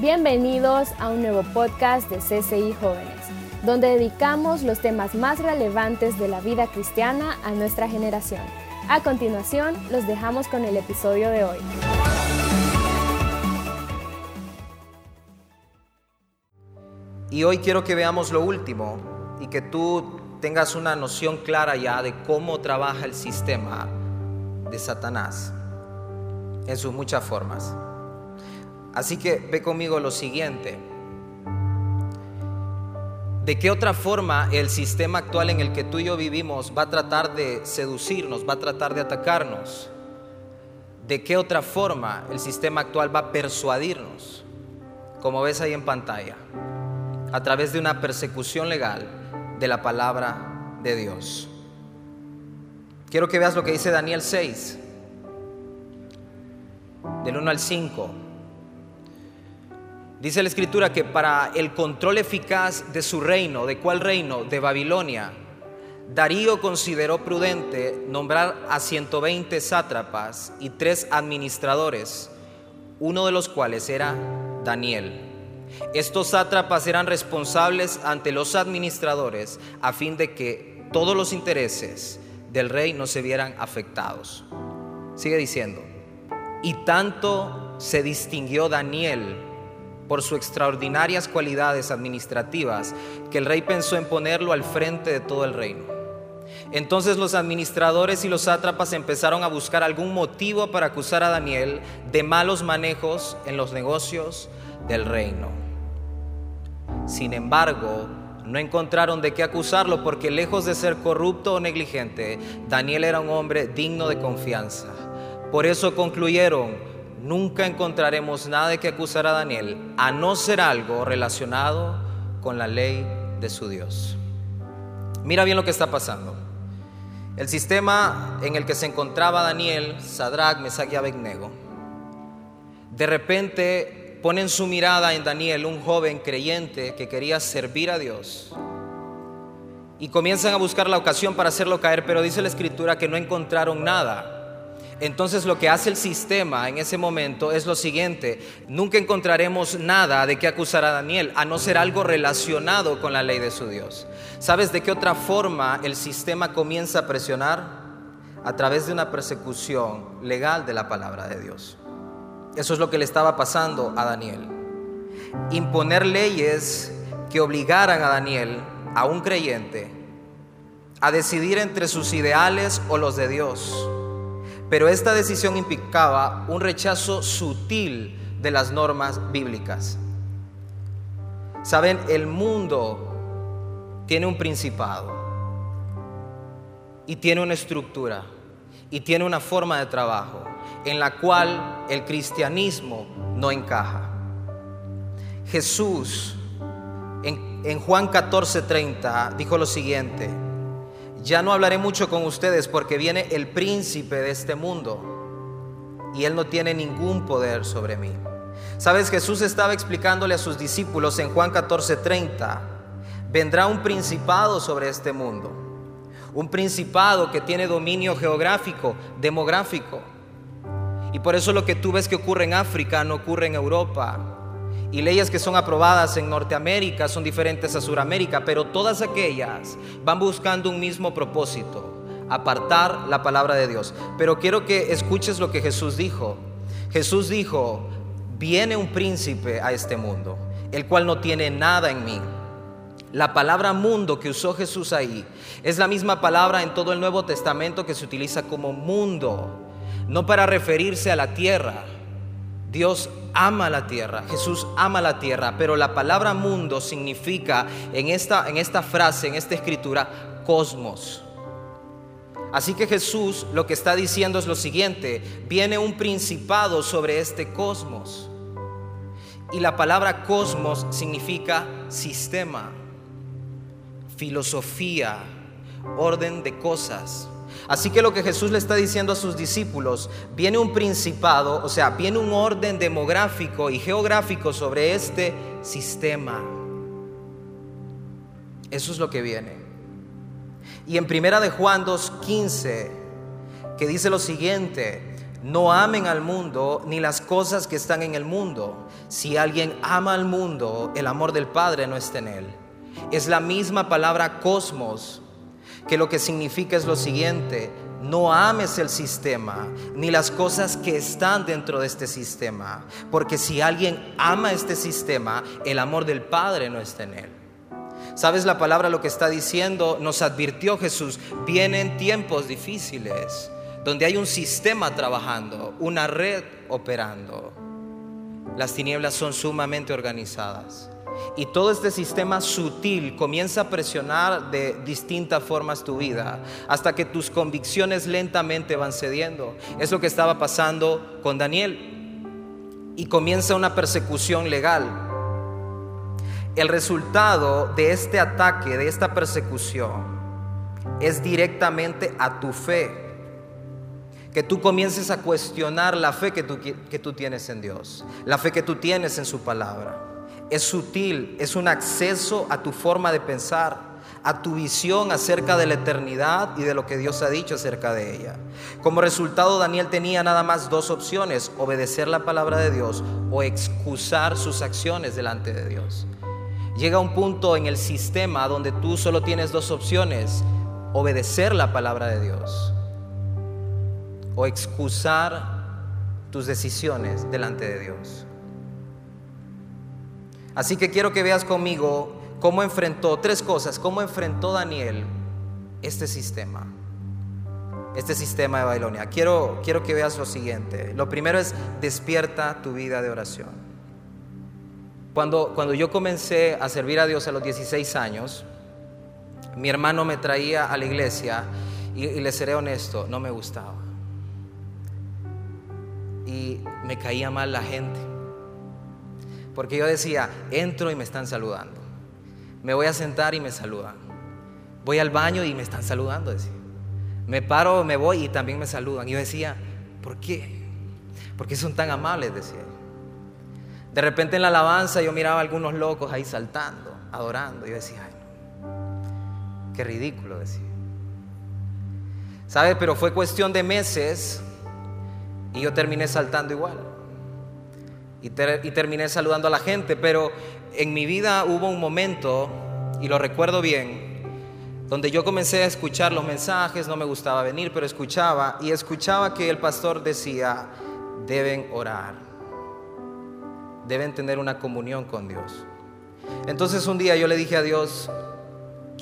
Bienvenidos a un nuevo podcast de CCI Jóvenes, donde dedicamos los temas más relevantes de la vida cristiana a nuestra generación. A continuación, los dejamos con el episodio de hoy. Y hoy quiero que veamos lo último y que tú tengas una noción clara ya de cómo trabaja el sistema de Satanás en sus muchas formas. Así que ve conmigo lo siguiente. ¿De qué otra forma el sistema actual en el que tú y yo vivimos va a tratar de seducirnos, va a tratar de atacarnos? ¿De qué otra forma el sistema actual va a persuadirnos? Como ves ahí en pantalla, a través de una persecución legal de la palabra de Dios. Quiero que veas lo que dice Daniel 6, del 1 al 5. Dice la escritura que para el control eficaz de su reino, ¿de cuál reino? De Babilonia. Darío consideró prudente nombrar a 120 sátrapas y tres administradores, uno de los cuales era Daniel. Estos sátrapas eran responsables ante los administradores a fin de que todos los intereses del rey no se vieran afectados. Sigue diciendo, y tanto se distinguió Daniel por sus extraordinarias cualidades administrativas, que el rey pensó en ponerlo al frente de todo el reino. Entonces los administradores y los sátrapas empezaron a buscar algún motivo para acusar a Daniel de malos manejos en los negocios del reino. Sin embargo, no encontraron de qué acusarlo porque lejos de ser corrupto o negligente, Daniel era un hombre digno de confianza. Por eso concluyeron, nunca encontraremos nada que acusar a Daniel, a no ser algo relacionado con la ley de su Dios. Mira bien lo que está pasando. El sistema en el que se encontraba Daniel, Sadrach, Mesach y Abednego, de repente ponen su mirada en Daniel, un joven creyente que quería servir a Dios. Y comienzan a buscar la ocasión para hacerlo caer, pero dice la escritura que no encontraron nada. Entonces lo que hace el sistema en ese momento es lo siguiente, nunca encontraremos nada de qué acusar a Daniel, a no ser algo relacionado con la ley de su Dios. ¿Sabes de qué otra forma el sistema comienza a presionar? A través de una persecución legal de la palabra de Dios. Eso es lo que le estaba pasando a Daniel. Imponer leyes que obligaran a Daniel, a un creyente, a decidir entre sus ideales o los de Dios pero esta decisión implicaba un rechazo sutil de las normas bíblicas. Saben, el mundo tiene un principado y tiene una estructura y tiene una forma de trabajo en la cual el cristianismo no encaja. Jesús en, Juan 14:30 dijo lo siguiente, ya no hablaré mucho con ustedes porque viene el príncipe de este mundo y él no tiene ningún poder sobre mí. Sabes, Jesús estaba explicándole a sus discípulos en Juan 14:30, vendrá un principado sobre este mundo, un principado que tiene dominio geográfico, demográfico. Y por eso lo que tú ves que ocurre en África no ocurre en Europa, y leyes que son aprobadas en Norteamérica son diferentes a Sudamérica, pero todas aquellas van buscando un mismo propósito, apartar la palabra de Dios. Pero quiero que escuches lo que Jesús dijo. Jesús dijo, viene un príncipe a este mundo, el cual no tiene nada en mí. La palabra mundo que usó Jesús ahí es la misma palabra en todo el Nuevo Testamento que se utiliza como mundo, no para referirse a la tierra, Dios ama la tierra, Jesús ama la tierra, pero la palabra mundo significa en esta, en esta frase, en esta escritura, cosmos. Así que Jesús lo que está diciendo es lo siguiente, viene un principado sobre este cosmos. Y la palabra cosmos significa sistema, filosofía, orden de cosas. Así que lo que Jesús le está diciendo a sus discípulos, viene un principado, o sea, viene un orden demográfico y geográfico sobre este sistema. Eso es lo que viene. Y en primera de Juan 2:15 que dice lo siguiente, No amen al mundo ni las cosas que están en el mundo. Si alguien ama al mundo, el amor del Padre no está en él. Es la misma palabra cosmos, que lo que significa es lo siguiente, no ames el sistema ni las cosas que están dentro de este sistema, porque si alguien ama este sistema, el amor del Padre no está en él. ¿Sabes la palabra lo que está diciendo? Nos advirtió Jesús, vienen tiempos difíciles donde hay un sistema trabajando, una red operando. Las tinieblas son sumamente organizadas. Y todo este sistema sutil comienza a presionar de distintas formas tu vida hasta que tus convicciones lentamente van cediendo. Es lo que estaba pasando con Daniel. Y comienza una persecución legal. El resultado de este ataque, de esta persecución, es directamente a tu fe que tú comiences a cuestionar la fe que tú, que tú tienes en Dios, la fe que tú tienes en su palabra. Es sutil, es un acceso a tu forma de pensar, a tu visión acerca de la eternidad y de lo que Dios ha dicho acerca de ella. Como resultado, Daniel tenía nada más dos opciones, obedecer la palabra de Dios o excusar sus acciones delante de Dios. Llega un punto en el sistema donde tú solo tienes dos opciones, obedecer la palabra de Dios o excusar tus decisiones delante de Dios. Así que quiero que veas conmigo cómo enfrentó tres cosas, cómo enfrentó Daniel este sistema, este sistema de Babilonia. Quiero, quiero que veas lo siguiente. Lo primero es despierta tu vida de oración. Cuando, cuando yo comencé a servir a Dios a los 16 años, mi hermano me traía a la iglesia y, y le seré honesto, no me gustaba y me caía mal la gente. Porque yo decía, entro y me están saludando. Me voy a sentar y me saludan. Voy al baño y me están saludando. Decía. Me paro, me voy y también me saludan. Y yo decía, ¿por qué? ¿Por qué son tan amables? Decía. De repente en la alabanza yo miraba a algunos locos ahí saltando, adorando. Y yo decía, Ay, qué ridículo, decía. ¿Sabes? Pero fue cuestión de meses y yo terminé saltando igual. Y, terminé saludando a la gente. Pero en mi vida hubo un momento, y lo recuerdo bien, donde yo comencé a escuchar los mensajes, no me gustaba venir, pero escuchaba, y escuchaba que el pastor decía, deben orar, deben tener una comunión con Dios. Entonces un día yo le dije a Dios,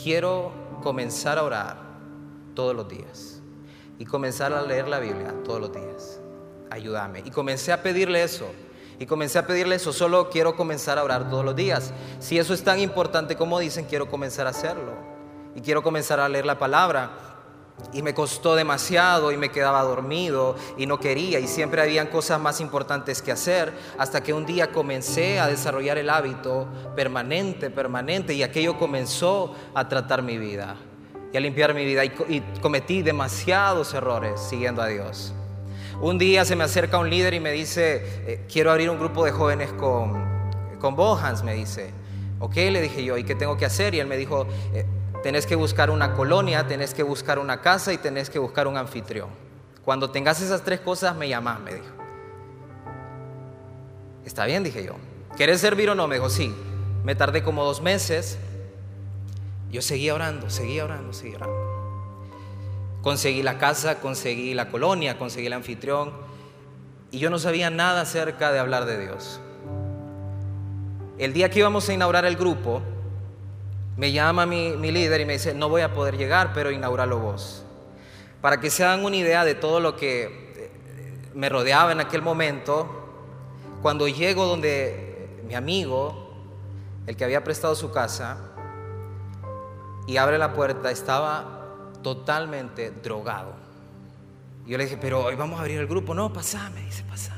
quiero comenzar a orar todos los días y comenzar a leer la Biblia todos los días ayúdame. Y comencé a pedirle eso. Y comencé a pedirle eso, solo quiero comenzar a orar todos los días. Si eso es tan importante como dicen, quiero comenzar a hacerlo. Y quiero comenzar a leer la palabra. Y me costó demasiado y me quedaba dormido y no quería y siempre habían cosas más importantes que hacer hasta que un día comencé a desarrollar el hábito permanente, permanente y aquello comenzó a tratar mi vida y a limpiar mi vida y, y cometí demasiados errores siguiendo a Dios. Un día se me acerca un líder y me dice, eh, quiero abrir un grupo de jóvenes con, con Bohans, me dice. Ok, le dije yo, ¿y qué tengo que hacer? Y él me dijo, eh, tenés que buscar una colonia, tenés que buscar una casa y tenés que buscar un anfitrión. Cuando tengas esas tres cosas, me llamás, me dijo. Está bien, dije yo. ¿Querés servir o no? Me dijo, sí. Me tardé como dos meses. Yo seguía orando, seguía orando, seguía orando. Conseguí la casa, conseguí la colonia, conseguí el anfitrión y yo no sabía nada acerca de hablar de Dios. El día que íbamos a inaugurar el grupo, me llama mi, líder y me dice, no voy a poder llegar, pero inauguralo vos. Para que se hagan una idea de todo lo que eh, me rodeaba en aquel momento, cuando llego donde mi amigo, el que había prestado su casa, y abre la puerta, estaba totalmente drogado. Y yo le dije, pero hoy vamos a abrir el grupo. No, pasá, me dice, pasá.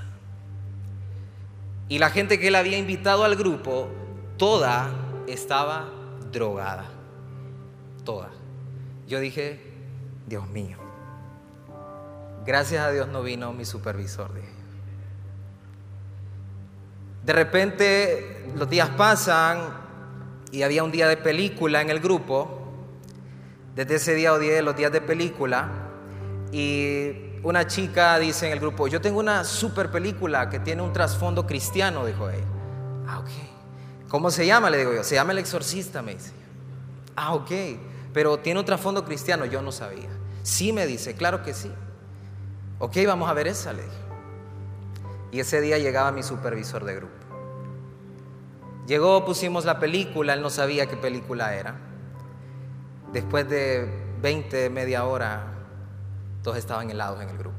Y la gente que él había invitado al grupo, toda estaba drogada. Toda. Yo dije, Dios mío. Gracias a Dios no vino mi supervisor. De repente los días pasan y había un día de película en el grupo desde ese día odié los días de película y una chica dice en el grupo, yo tengo una super película que tiene un trasfondo cristiano, dijo ella. Ah, ok. ¿Cómo se llama? Le digo yo. Se llama El Exorcista, me dice. Ah, ok. Pero tiene un trasfondo cristiano, yo no sabía. Sí, me dice, claro que sí. Ok, vamos a ver esa, le dije. Y ese día llegaba mi supervisor de grupo. Llegó, pusimos la película, él no sabía qué película era. Después de 20, media hora, todos estaban helados en el grupo.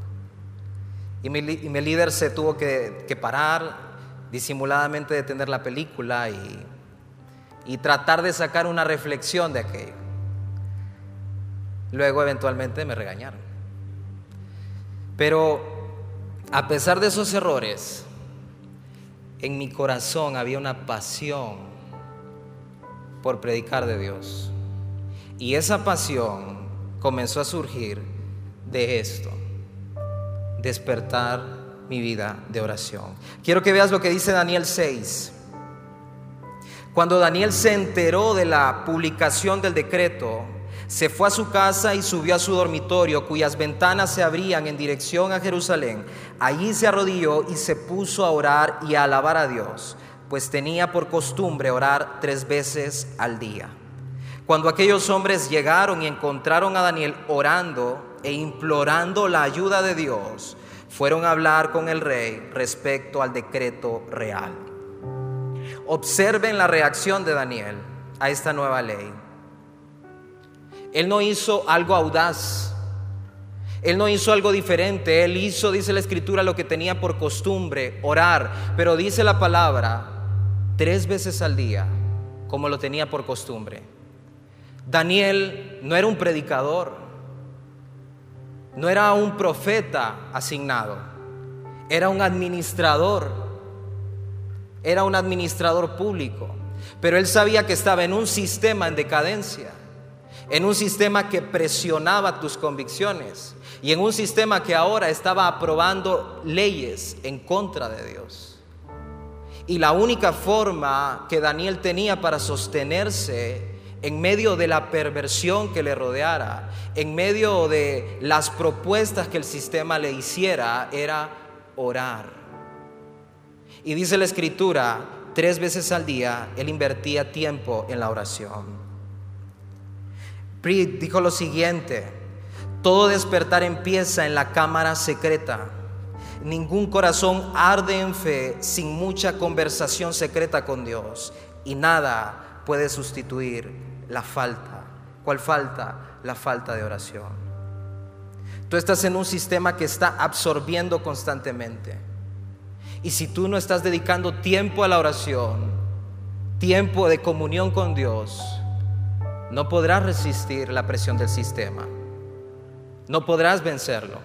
Y mi, líder se tuvo que, parar, disimuladamente detener la película y tratar de sacar una reflexión de aquello. Luego eventualmente me regañaron. Pero a pesar de esos errores, en mi corazón había una pasión por predicar de Dios. Y esa pasión comenzó a surgir de esto, despertar mi vida de oración. Quiero que veas lo que dice Daniel 6. Cuando Daniel se enteró de la publicación del decreto, se fue a su casa y subió a su dormitorio, cuyas ventanas se abrían en dirección a Jerusalén. Allí se arrodilló y se puso a orar y a alabar a Dios, pues tenía por costumbre orar tres veces al día. Cuando aquellos hombres llegaron y encontraron a Daniel orando e implorando la ayuda de Dios, fueron a hablar con el rey respecto al decreto real. Observen la reacción de Daniel a esta nueva ley. Él no hizo algo audaz. Él no hizo algo diferente. Él hizo, dice la escritura, lo que tenía por costumbre, orar. Pero dice la palabra, tres veces al día, como lo tenía por costumbre. Daniel no era un predicador, no era un profeta asignado, era un administrador, era un administrador público, pero él sabía que estaba en un sistema en decadencia, en un sistema que presionaba tus convicciones y en un sistema que ahora estaba aprobando leyes en contra de Dios. Y la única forma que Daniel tenía para sostenerse en medio de la perversión que le rodeara, en medio de las propuestas que el sistema le hiciera, era orar. Y dice la escritura, tres veces al día él invertía tiempo en la oración. Prit dijo lo siguiente, todo despertar empieza en la cámara secreta. Ningún corazón arde en fe sin mucha conversación secreta con Dios y nada puede sustituir la falta. ¿Cuál falta? La falta de oración. Tú estás en un sistema que está absorbiendo constantemente. Y si tú no estás dedicando tiempo a la oración, tiempo de comunión con Dios, no podrás resistir la presión del sistema. No podrás vencerlo.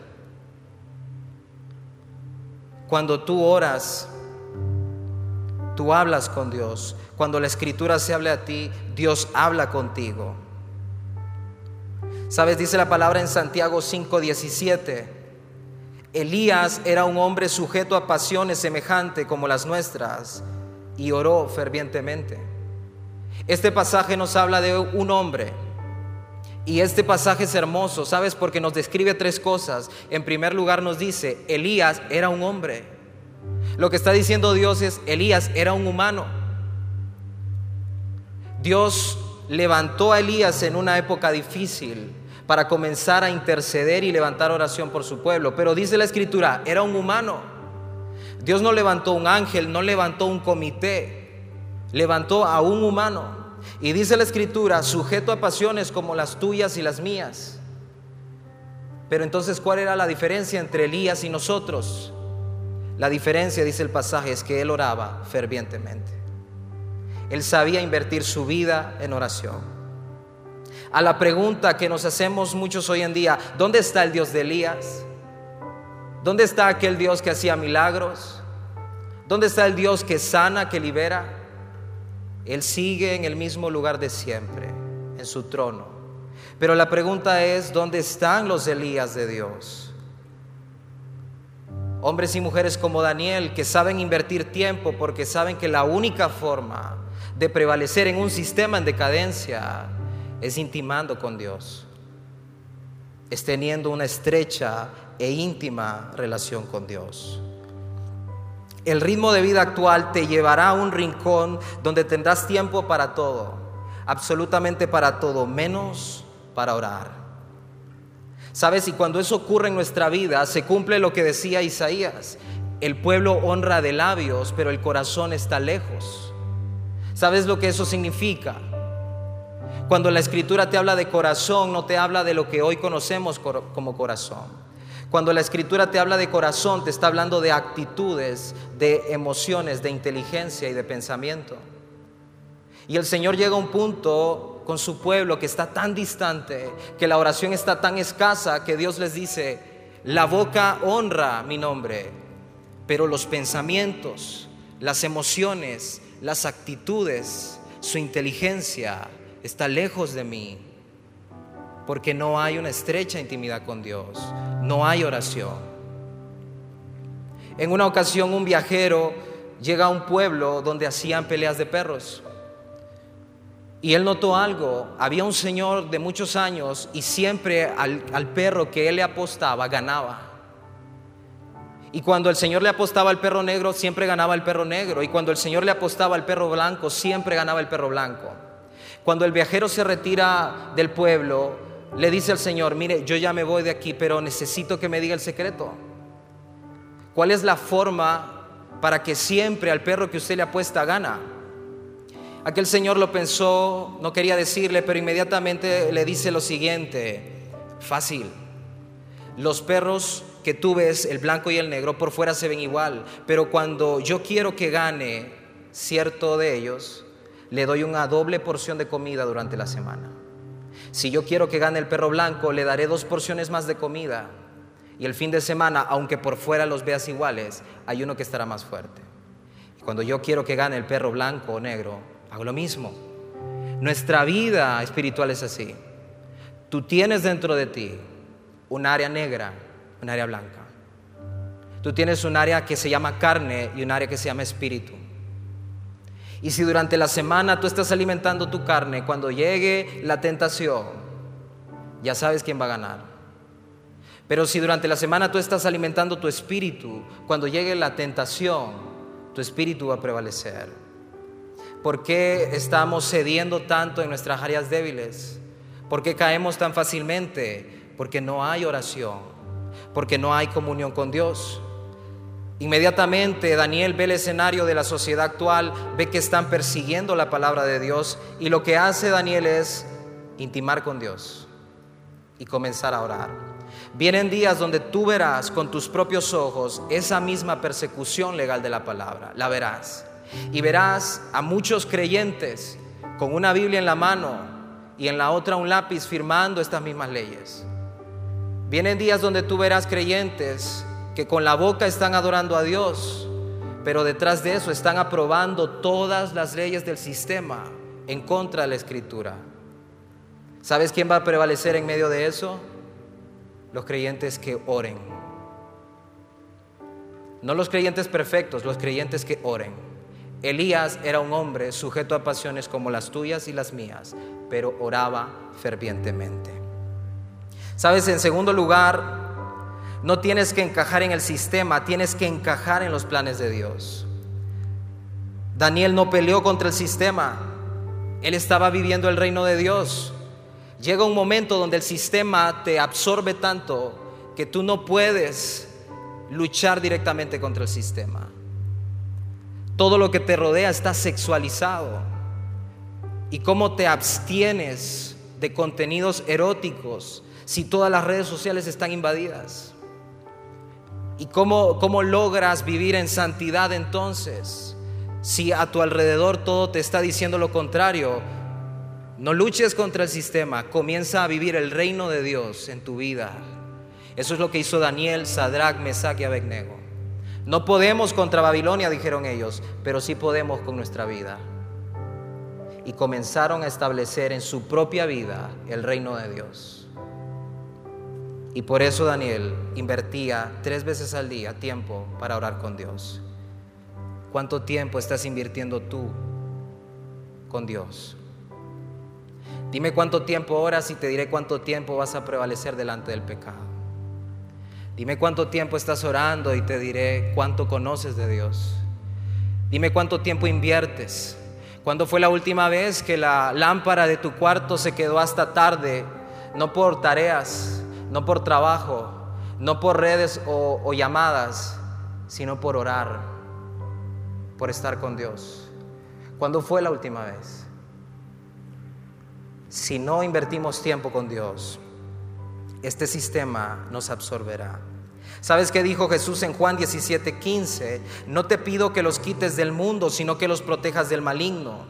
Cuando tú oras, tú hablas con Dios. Cuando la escritura se habla a ti, Dios habla contigo. Sabes, dice la palabra en Santiago 5:17. Elías era un hombre sujeto a pasiones semejantes como las nuestras y oró fervientemente. Este pasaje nos habla de un hombre y este pasaje es hermoso, ¿sabes? Porque nos describe tres cosas. En primer lugar nos dice, Elías era un hombre. Lo que está diciendo Dios es, Elías era un humano. Dios levantó a Elías en una época difícil para comenzar a interceder y levantar oración por su pueblo. Pero dice la escritura, era un humano. Dios no levantó un ángel, no levantó un comité, levantó a un humano. Y dice la escritura, sujeto a pasiones como las tuyas y las mías. Pero entonces, ¿cuál era la diferencia entre Elías y nosotros? La diferencia, dice el pasaje, es que él oraba fervientemente. Él sabía invertir su vida en oración. A la pregunta que nos hacemos muchos hoy en día, ¿dónde está el Dios de Elías? ¿Dónde está aquel Dios que hacía milagros? ¿Dónde está el Dios que sana, que libera? Él sigue en el mismo lugar de siempre, en su trono. Pero la pregunta es, ¿dónde están los Elías de Dios? Hombres y mujeres como Daniel que saben invertir tiempo porque saben que la única forma de prevalecer en un sistema en decadencia es intimando con Dios, es teniendo una estrecha e íntima relación con Dios. El ritmo de vida actual te llevará a un rincón donde tendrás tiempo para todo, absolutamente para todo, menos para orar. Sabes, y cuando eso ocurre en nuestra vida, se cumple lo que decía Isaías. El pueblo honra de labios, pero el corazón está lejos. ¿Sabes lo que eso significa? Cuando la escritura te habla de corazón, no te habla de lo que hoy conocemos como corazón. Cuando la escritura te habla de corazón, te está hablando de actitudes, de emociones, de inteligencia y de pensamiento. Y el Señor llega a un punto con su pueblo que está tan distante, que la oración está tan escasa, que Dios les dice, la boca honra mi nombre, pero los pensamientos, las emociones, las actitudes, su inteligencia está lejos de mí, porque no hay una estrecha intimidad con Dios, no hay oración. En una ocasión un viajero llega a un pueblo donde hacían peleas de perros. Y él notó algo, había un señor de muchos años y siempre al, al, perro que él le apostaba ganaba. Y cuando el Señor le apostaba al perro negro, siempre ganaba el perro negro. Y cuando el Señor le apostaba al perro blanco, siempre ganaba el perro blanco. Cuando el viajero se retira del pueblo, le dice al Señor, mire, yo ya me voy de aquí, pero necesito que me diga el secreto. ¿Cuál es la forma para que siempre al perro que usted le apuesta gana? Aquel señor lo pensó, no quería decirle, pero inmediatamente le dice lo siguiente, fácil. Los perros que tú ves, el blanco y el negro, por fuera se ven igual, pero cuando yo quiero que gane cierto de ellos, le doy una doble porción de comida durante la semana. Si yo quiero que gane el perro blanco, le daré dos porciones más de comida. Y el fin de semana, aunque por fuera los veas iguales, hay uno que estará más fuerte. Cuando yo quiero que gane el perro blanco o negro, hago lo mismo. Nuestra vida espiritual es así. Tú tienes dentro de ti un área negra, un área blanca. Tú tienes un área que se llama carne y un área que se llama espíritu. Y si durante la semana tú estás alimentando tu carne, cuando llegue la tentación, ya sabes quién va a ganar. Pero si durante la semana tú estás alimentando tu espíritu, cuando llegue la tentación, tu espíritu va a prevalecer. ¿Por qué estamos cediendo tanto en nuestras áreas débiles? ¿Por qué caemos tan fácilmente? Porque no hay oración, porque no hay comunión con Dios. Inmediatamente Daniel ve el escenario de la sociedad actual, ve que están persiguiendo la palabra de Dios y lo que hace Daniel es intimar con Dios y comenzar a orar. Vienen días donde tú verás con tus propios ojos esa misma persecución legal de la palabra, la verás. Y verás a muchos creyentes con una Biblia en la mano y en la otra un lápiz firmando estas mismas leyes. Vienen días donde tú verás creyentes que con la boca están adorando a Dios, pero detrás de eso están aprobando todas las leyes del sistema en contra de la escritura. ¿Sabes quién va a prevalecer en medio de eso? Los creyentes que oren. No los creyentes perfectos, los creyentes que oren. Elías era un hombre sujeto a pasiones como las tuyas y las mías, pero oraba fervientemente. Sabes, en segundo lugar, no tienes que encajar en el sistema, tienes que encajar en los planes de Dios. Daniel no peleó contra el sistema, él estaba viviendo el reino de Dios. Llega un momento donde el sistema te absorbe tanto que tú no puedes luchar directamente contra el sistema. Todo lo que te rodea está sexualizado. ¿Y cómo te abstienes de contenidos eróticos si todas las redes sociales están invadidas? ¿Y cómo, cómo logras vivir en santidad entonces? Si a tu alrededor todo te está diciendo lo contrario, no luches contra el sistema, comienza a vivir el reino de Dios en tu vida. Eso es lo que hizo Daniel, Sadrach, Mesach y Abednego. No podemos contra Babilonia, dijeron ellos, pero sí podemos con nuestra vida. Y comenzaron a establecer en su propia vida el reino de Dios. Y por eso Daniel invertía tres veces al día tiempo para orar con Dios. ¿Cuánto tiempo estás invirtiendo tú con Dios? Dime cuánto tiempo oras y te diré cuánto tiempo vas a prevalecer delante del pecado. Dime cuánto tiempo estás orando y te diré cuánto conoces de Dios. Dime cuánto tiempo inviertes. ¿Cuándo fue la última vez que la lámpara de tu cuarto se quedó hasta tarde? No por tareas, no por trabajo, no por redes o, llamadas, sino por orar, por estar con Dios. ¿Cuándo fue la última vez? Si no invertimos tiempo con Dios, este sistema nos absorberá. ¿Sabes qué dijo Jesús en Juan 17, 15? No te pido que los quites del mundo, sino que los protejas del maligno.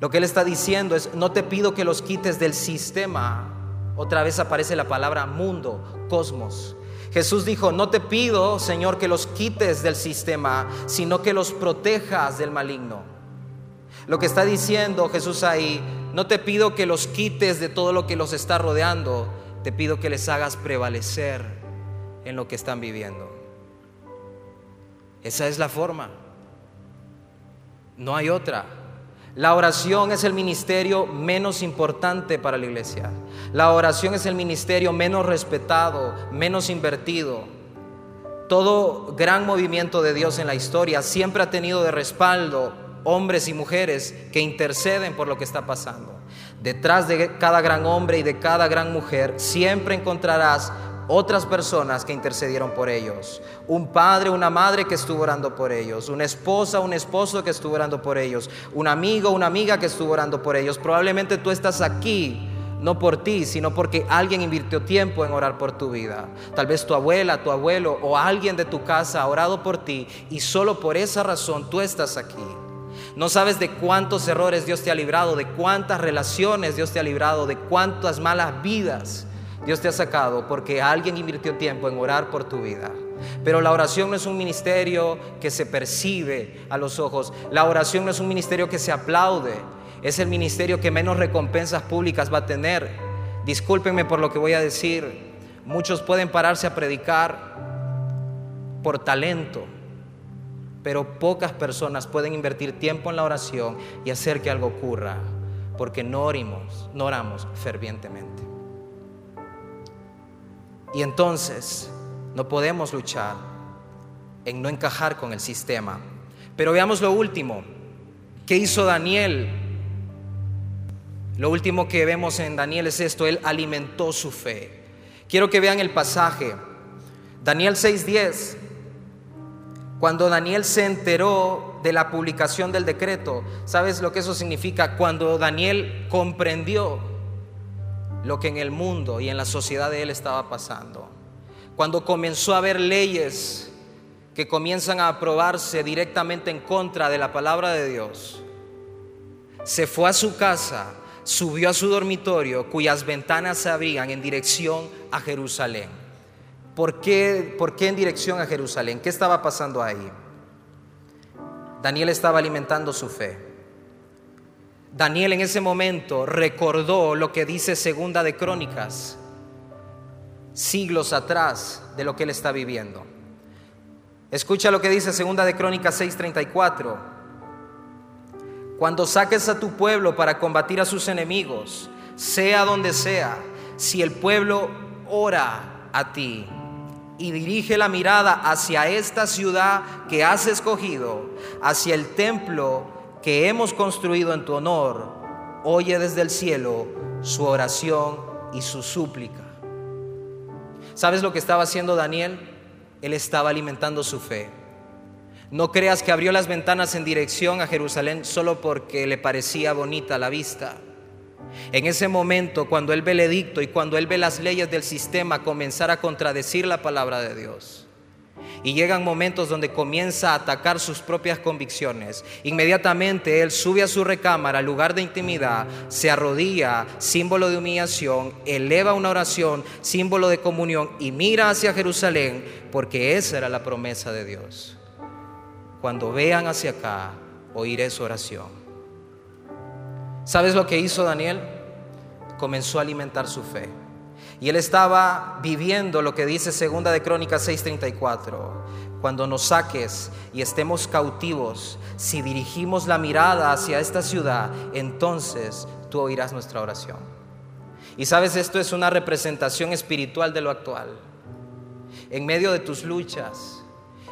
Lo que él está diciendo es, no te pido que los quites del sistema. Otra vez aparece la palabra mundo, cosmos. Jesús dijo, no te pido, Señor, que los quites del sistema, sino que los protejas del maligno. Lo que está diciendo Jesús ahí, no te pido que los quites de todo lo que los está rodeando, te pido que les hagas prevalecer en lo que están viviendo. Esa es la forma. No hay otra. La oración es el ministerio menos importante para la iglesia. La oración es el ministerio menos respetado, menos invertido. Todo gran movimiento de Dios en la historia siempre ha tenido de respaldo hombres y mujeres que interceden por lo que está pasando. Detrás de cada gran hombre y de cada gran mujer siempre encontrarás otras personas que intercedieron por ellos. Un padre, una madre que estuvo orando por ellos. Una esposa, un esposo que estuvo orando por ellos. Un amigo, una amiga que estuvo orando por ellos. Probablemente tú estás aquí no por ti, sino porque alguien invirtió tiempo en orar por tu vida. Tal vez tu abuela, tu abuelo o alguien de tu casa ha orado por ti y solo por esa razón tú estás aquí. No sabes de cuántos errores Dios te ha librado, de cuántas relaciones Dios te ha librado, de cuántas malas vidas Dios te ha sacado porque alguien invirtió tiempo en orar por tu vida. Pero la oración no es un ministerio que se percibe a los ojos. La oración no es un ministerio que se aplaude. Es el ministerio que menos recompensas públicas va a tener. Discúlpenme por lo que voy a decir. Muchos pueden pararse a predicar por talento, pero pocas personas pueden invertir tiempo en la oración y hacer que algo ocurra, porque no oramos, no oramos fervientemente. Y entonces no podemos luchar en no encajar con el sistema. Pero veamos lo último. ¿Qué hizo Daniel? Lo último que vemos en Daniel es esto, él alimentó su fe. Quiero que vean el pasaje. Daniel 6:10 cuando Daniel se enteró de la publicación del decreto, ¿sabes lo que eso significa? Cuando Daniel comprendió lo que en el mundo y en la sociedad de él estaba pasando. Cuando comenzó a haber leyes que comienzan a aprobarse directamente en contra de la palabra de Dios, se fue a su casa, subió a su dormitorio cuyas ventanas se abrían en dirección a Jerusalén. ¿Por qué, ¿Por qué en dirección a Jerusalén? ¿Qué estaba pasando ahí? Daniel estaba alimentando su fe. Daniel en ese momento recordó lo que dice Segunda de Crónicas, siglos atrás de lo que él está viviendo. Escucha lo que dice Segunda de Crónicas 6:34. Cuando saques a tu pueblo para combatir a sus enemigos, sea donde sea, si el pueblo ora a ti y dirige la mirada hacia esta ciudad que has escogido, hacia el templo que hemos construido en tu honor, oye desde el cielo su oración y su súplica. ¿Sabes lo que estaba haciendo Daniel? Él estaba alimentando su fe. No creas que abrió las ventanas en dirección a Jerusalén solo porque le parecía bonita la vista. En ese momento, cuando él ve el edicto y cuando él ve las leyes del sistema comenzar a contradecir la palabra de Dios, y llegan momentos donde comienza a atacar sus propias convicciones. Inmediatamente él sube a su recámara, lugar de intimidad, se arrodilla, símbolo de humillación, eleva una oración, símbolo de comunión y mira hacia Jerusalén, porque esa era la promesa de Dios. Cuando vean hacia acá, oiré su oración. ¿Sabes lo que hizo Daniel? Comenzó a alimentar su fe. Y él estaba viviendo lo que dice segunda de Crónicas 6:34. Cuando nos saques y estemos cautivos, si dirigimos la mirada hacia esta ciudad, entonces tú oirás nuestra oración. Y sabes, esto es una representación espiritual de lo actual. en medio de tus luchas,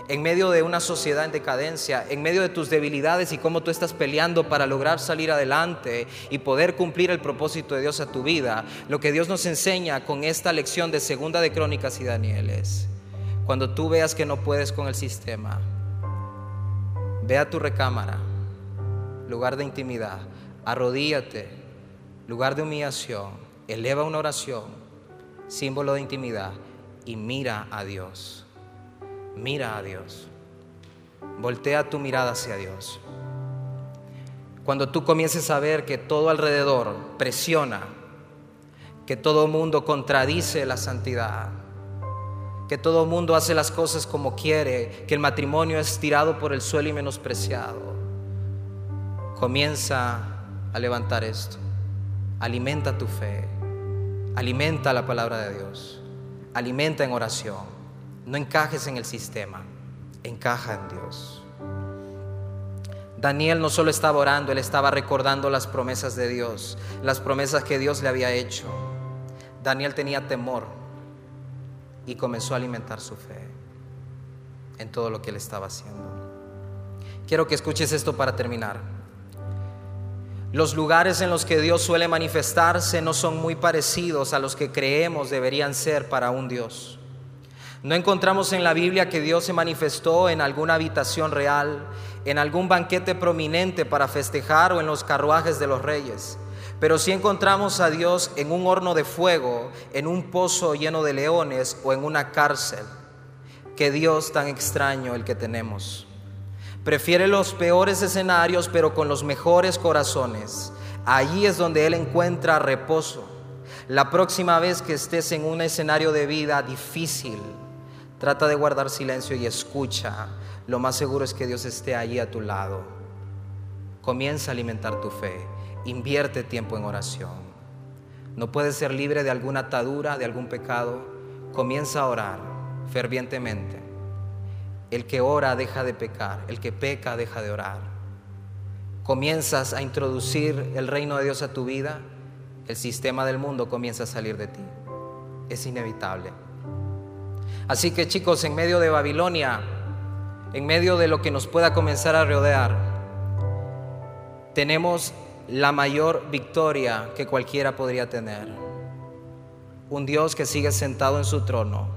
en medio de una sociedad en decadencia, en medio de tus debilidades y cómo tú estás peleando para lograr salir adelante y poder cumplir el propósito de Dios a tu vida, lo que Dios nos enseña con esta lección de Segunda de Crónicas y Daniel es, cuando tú veas que no puedes con el sistema, ve a tu recámara, lugar de intimidad, arrodíllate, lugar de humillación, eleva una oración, símbolo de intimidad y mira a Dios mira a Dios. Voltea tu mirada hacia Dios. Cuando tú comiences a ver que todo alrededor presiona, que todo mundo contradice la santidad, que todo mundo hace las cosas como quiere, que el matrimonio es tirado por el suelo y menospreciado, comienza a levantar esto. Alimenta tu fe, alimenta la palabra de Dios, alimenta en oración. No encajes en el sistema, encaja en Dios. Daniel no solo estaba orando, él estaba recordando las promesas de Dios, las promesas que Dios le había hecho. Daniel tenía temor y comenzó a alimentar su fe en todo lo que él estaba haciendo. Quiero que escuches esto para terminar. Los lugares en los que Dios suele manifestarse no son muy parecidos a los que creemos deberían ser para un Dios. No encontramos en la Biblia que Dios se manifestó en alguna habitación real, en algún banquete prominente para festejar o en los carruajes de los reyes. Pero sí encontramos a Dios en un horno de fuego, en un pozo lleno de leones o en una cárcel. Qué Dios tan extraño el que tenemos. Prefiere los peores escenarios, pero con los mejores corazones. Allí es donde Él encuentra reposo. La próxima vez que estés en un escenario de vida difícil, Trata de guardar silencio y escucha. Lo más seguro es que Dios esté allí a tu lado. Comienza a alimentar tu fe. Invierte tiempo en oración. No puedes ser libre de alguna atadura, de algún pecado. Comienza a orar fervientemente. El que ora deja de pecar. El que peca deja de orar. Comienzas a introducir el reino de Dios a tu vida. El sistema del mundo comienza a salir de ti. Es inevitable. Así que chicos, en medio de Babilonia, en medio de lo que nos pueda comenzar a rodear, tenemos la mayor victoria que cualquiera podría tener. Un Dios que sigue sentado en su trono,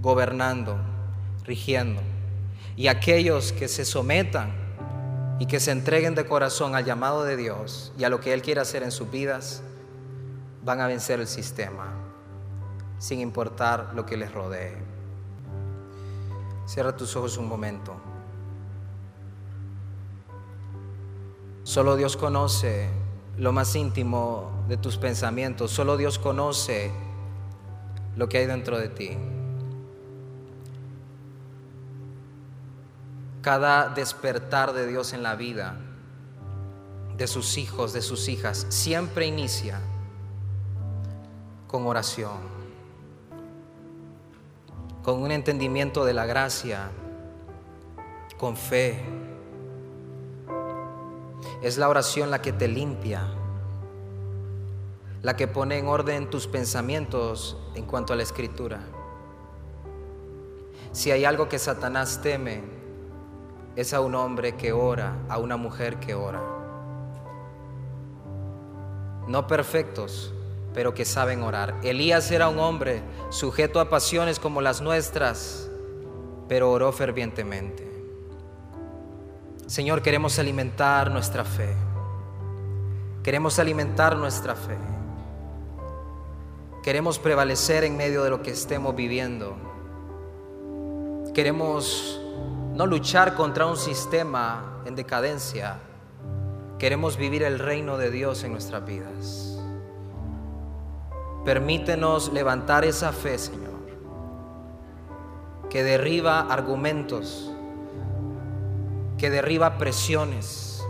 gobernando, rigiendo. Y aquellos que se sometan y que se entreguen de corazón al llamado de Dios y a lo que Él quiere hacer en sus vidas, van a vencer el sistema sin importar lo que les rodee. Cierra tus ojos un momento. Solo Dios conoce lo más íntimo de tus pensamientos. Solo Dios conoce lo que hay dentro de ti. Cada despertar de Dios en la vida de sus hijos, de sus hijas, siempre inicia con oración con un entendimiento de la gracia, con fe. Es la oración la que te limpia, la que pone en orden tus pensamientos en cuanto a la escritura. Si hay algo que Satanás teme, es a un hombre que ora, a una mujer que ora. No perfectos, pero que saben orar. Elías era un hombre sujeto a pasiones como las nuestras, pero oró fervientemente. Señor, queremos alimentar nuestra fe. Queremos alimentar nuestra fe. Queremos prevalecer en medio de lo que estemos viviendo. Queremos no luchar contra un sistema en decadencia. Queremos vivir el reino de Dios en nuestras vidas. Permítenos levantar esa fe, Señor, que derriba argumentos, que derriba presiones,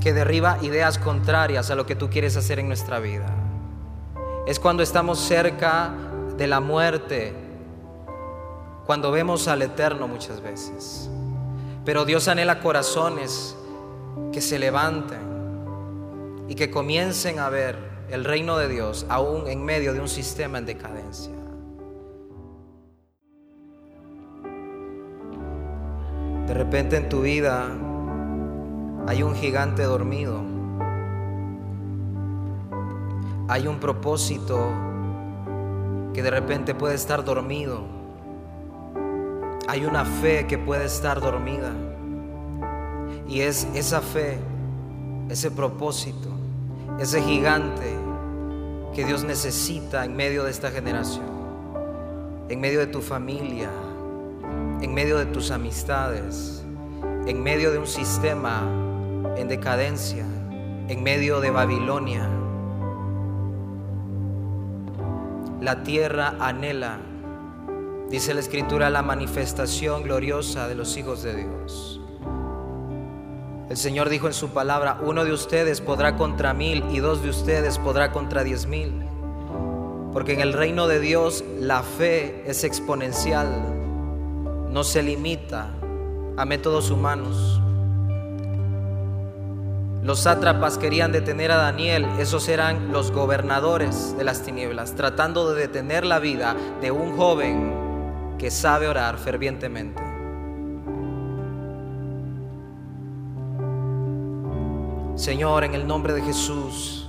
que derriba ideas contrarias a lo que tú quieres hacer en nuestra vida. Es cuando estamos cerca de la muerte, cuando vemos al Eterno muchas veces. Pero Dios anhela corazones que se levanten y que comiencen a ver el reino de Dios aún en medio de un sistema en decadencia. De repente en tu vida hay un gigante dormido. Hay un propósito que de repente puede estar dormido. Hay una fe que puede estar dormida. Y es esa fe, ese propósito, ese gigante que Dios necesita en medio de esta generación, en medio de tu familia, en medio de tus amistades, en medio de un sistema en decadencia, en medio de Babilonia. La tierra anhela, dice la escritura, la manifestación gloriosa de los hijos de Dios. El Señor dijo en su palabra, uno de ustedes podrá contra mil y dos de ustedes podrá contra diez mil. Porque en el reino de Dios la fe es exponencial, no se limita a métodos humanos. Los sátrapas querían detener a Daniel, esos eran los gobernadores de las tinieblas, tratando de detener la vida de un joven que sabe orar fervientemente. Señor, en el nombre de Jesús,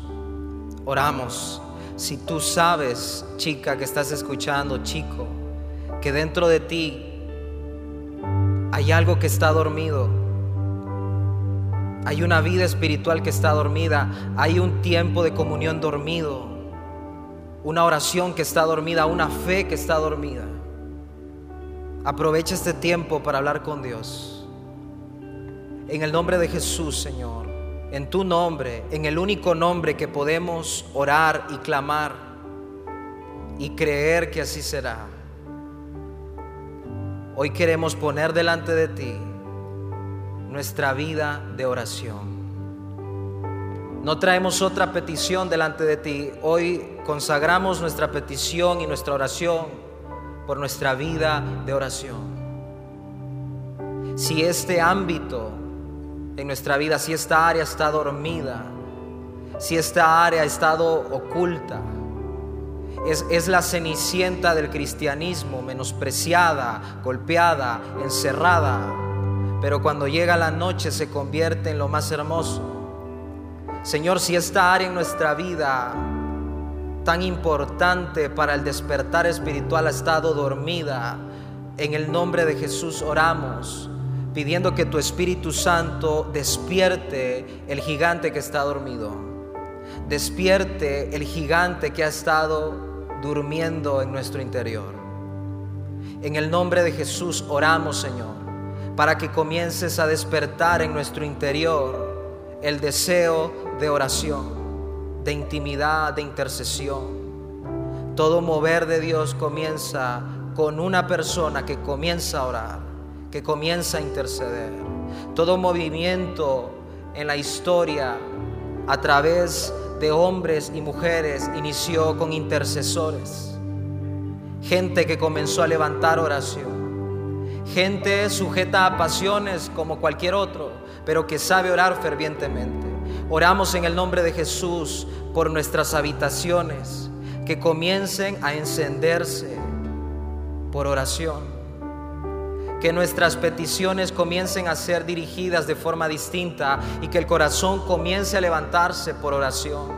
oramos. Si tú sabes, chica que estás escuchando, chico, que dentro de ti hay algo que está dormido, hay una vida espiritual que está dormida, hay un tiempo de comunión dormido, una oración que está dormida, una fe que está dormida. Aprovecha este tiempo para hablar con Dios. En el nombre de Jesús, Señor en tu nombre, en el único nombre que podemos orar y clamar y creer que así será. Hoy queremos poner delante de ti nuestra vida de oración. No traemos otra petición delante de ti. Hoy consagramos nuestra petición y nuestra oración por nuestra vida de oración. Si este ámbito en nuestra vida, si esta área está dormida, si esta área ha estado oculta, es, es, la cenicienta del cristianismo, menospreciada, golpeada, encerrada, pero cuando llega la noche se convierte en lo más hermoso. Señor, si esta área en nuestra vida tan importante para el despertar espiritual ha estado dormida, en el nombre de Jesús oramos pidiendo que tu Espíritu Santo despierte el gigante que está dormido. Despierte el gigante que ha estado durmiendo en nuestro interior. En el nombre de Jesús oramos, Señor, para que comiences a despertar en nuestro interior el deseo de oración, de intimidad, de intercesión. Todo mover de Dios comienza con una persona que comienza a orar que comienza a interceder. Todo movimiento en la historia a través de hombres y mujeres inició con intercesores. Gente que comenzó a levantar oración. Gente sujeta a pasiones como cualquier otro, pero que sabe orar fervientemente. Oramos en el nombre de Jesús por nuestras habitaciones, que comiencen a encenderse por oración que nuestras peticiones comiencen a ser dirigidas de forma distinta y que el corazón comience a levantarse por oración.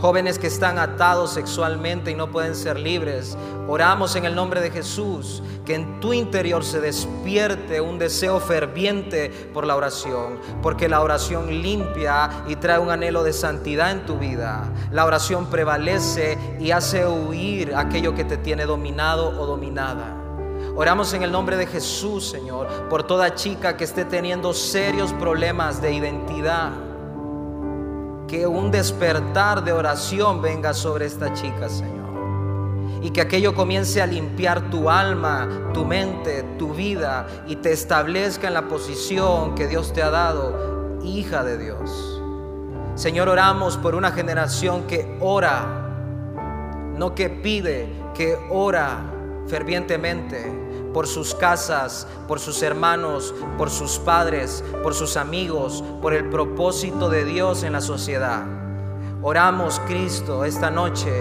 Jóvenes que están atados sexualmente y no pueden ser libres, oramos en el nombre de Jesús, que en tu interior se despierte un deseo ferviente por la oración, porque la oración limpia y trae un anhelo de santidad en tu vida. La oración prevalece y hace huir aquello que te tiene dominado o dominada. Oramos en el nombre de Jesús, Señor, por toda chica que esté teniendo serios problemas de identidad. Que un despertar de oración venga sobre esta chica, Señor. Y que aquello comience a limpiar tu alma, tu mente, tu vida y te establezca en la posición que Dios te ha dado, hija de Dios. Señor, oramos por una generación que ora, no que pide, que ora fervientemente por sus casas, por sus hermanos, por sus padres, por sus amigos, por el propósito de Dios en la sociedad. Oramos, Cristo, esta noche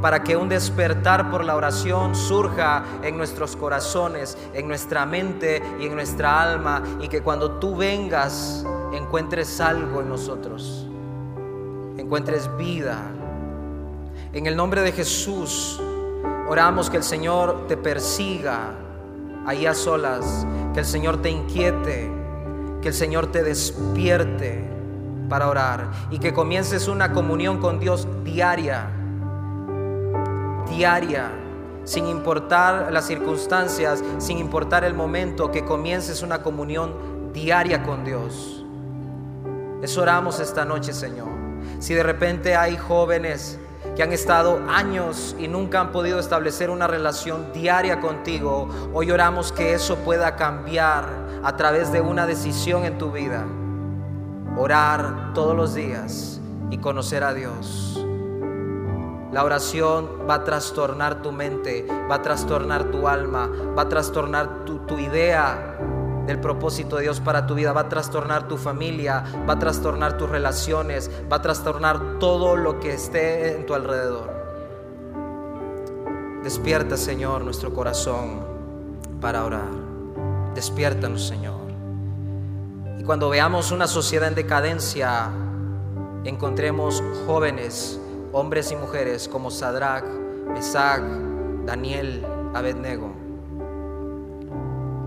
para que un despertar por la oración surja en nuestros corazones, en nuestra mente y en nuestra alma, y que cuando tú vengas encuentres algo en nosotros, encuentres vida. En el nombre de Jesús, oramos que el Señor te persiga ahí a solas, que el Señor te inquiete, que el Señor te despierte para orar y que comiences una comunión con Dios diaria, diaria, sin importar las circunstancias, sin importar el momento, que comiences una comunión diaria con Dios. Eso oramos esta noche, Señor. Si de repente hay jóvenes que han estado años y nunca han podido establecer una relación diaria contigo, hoy oramos que eso pueda cambiar a través de una decisión en tu vida orar todos los días y conocer a Dios. La oración va a trastornar tu mente, va a trastornar tu alma, va a trastornar tu, idea del propósito de Dios para tu vida, va a trastornar tu familia, va a trastornar tus relaciones, va a trastornar todo lo que esté en tu alrededor. Despierta, Señor, nuestro corazón para orar. Despiértanos, Señor cuando veamos una sociedad en decadencia, encontremos jóvenes, hombres y mujeres como Sadrach, Mesach, Daniel, Abednego,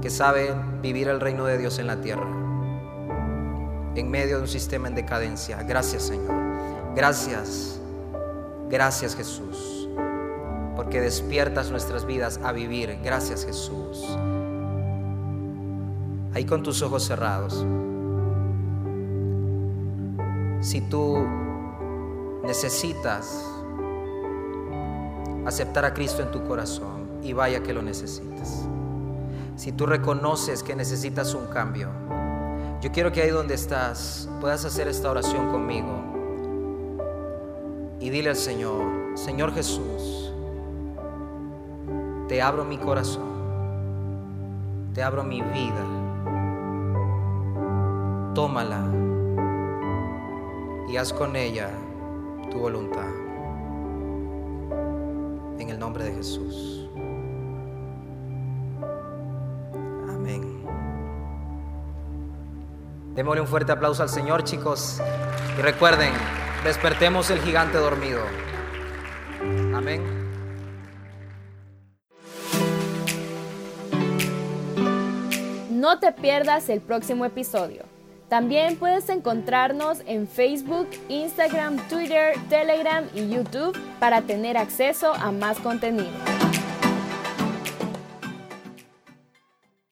que saben vivir el reino de Dios en la tierra, en medio de un sistema en decadencia. Gracias Señor. Gracias. Gracias Jesús. Porque despiertas nuestras vidas a vivir. Gracias Jesús. Ahí con tus ojos cerrados si tú necesitas aceptar a Cristo en tu corazón y vaya que lo necesitas. Si tú reconoces que necesitas un cambio, yo quiero que ahí donde estás puedas hacer esta oración conmigo y dile al Señor, Señor Jesús, te abro mi corazón, te abro mi vida, tómala y haz con ella tu voluntad. En el nombre de Jesús. Démosle un fuerte aplauso al Señor, chicos. Y recuerden, despertemos el gigante dormido. Amén. No te pierdas el próximo episodio. También puedes encontrarnos en Facebook, Instagram, Twitter, Telegram y YouTube para tener acceso a más contenido.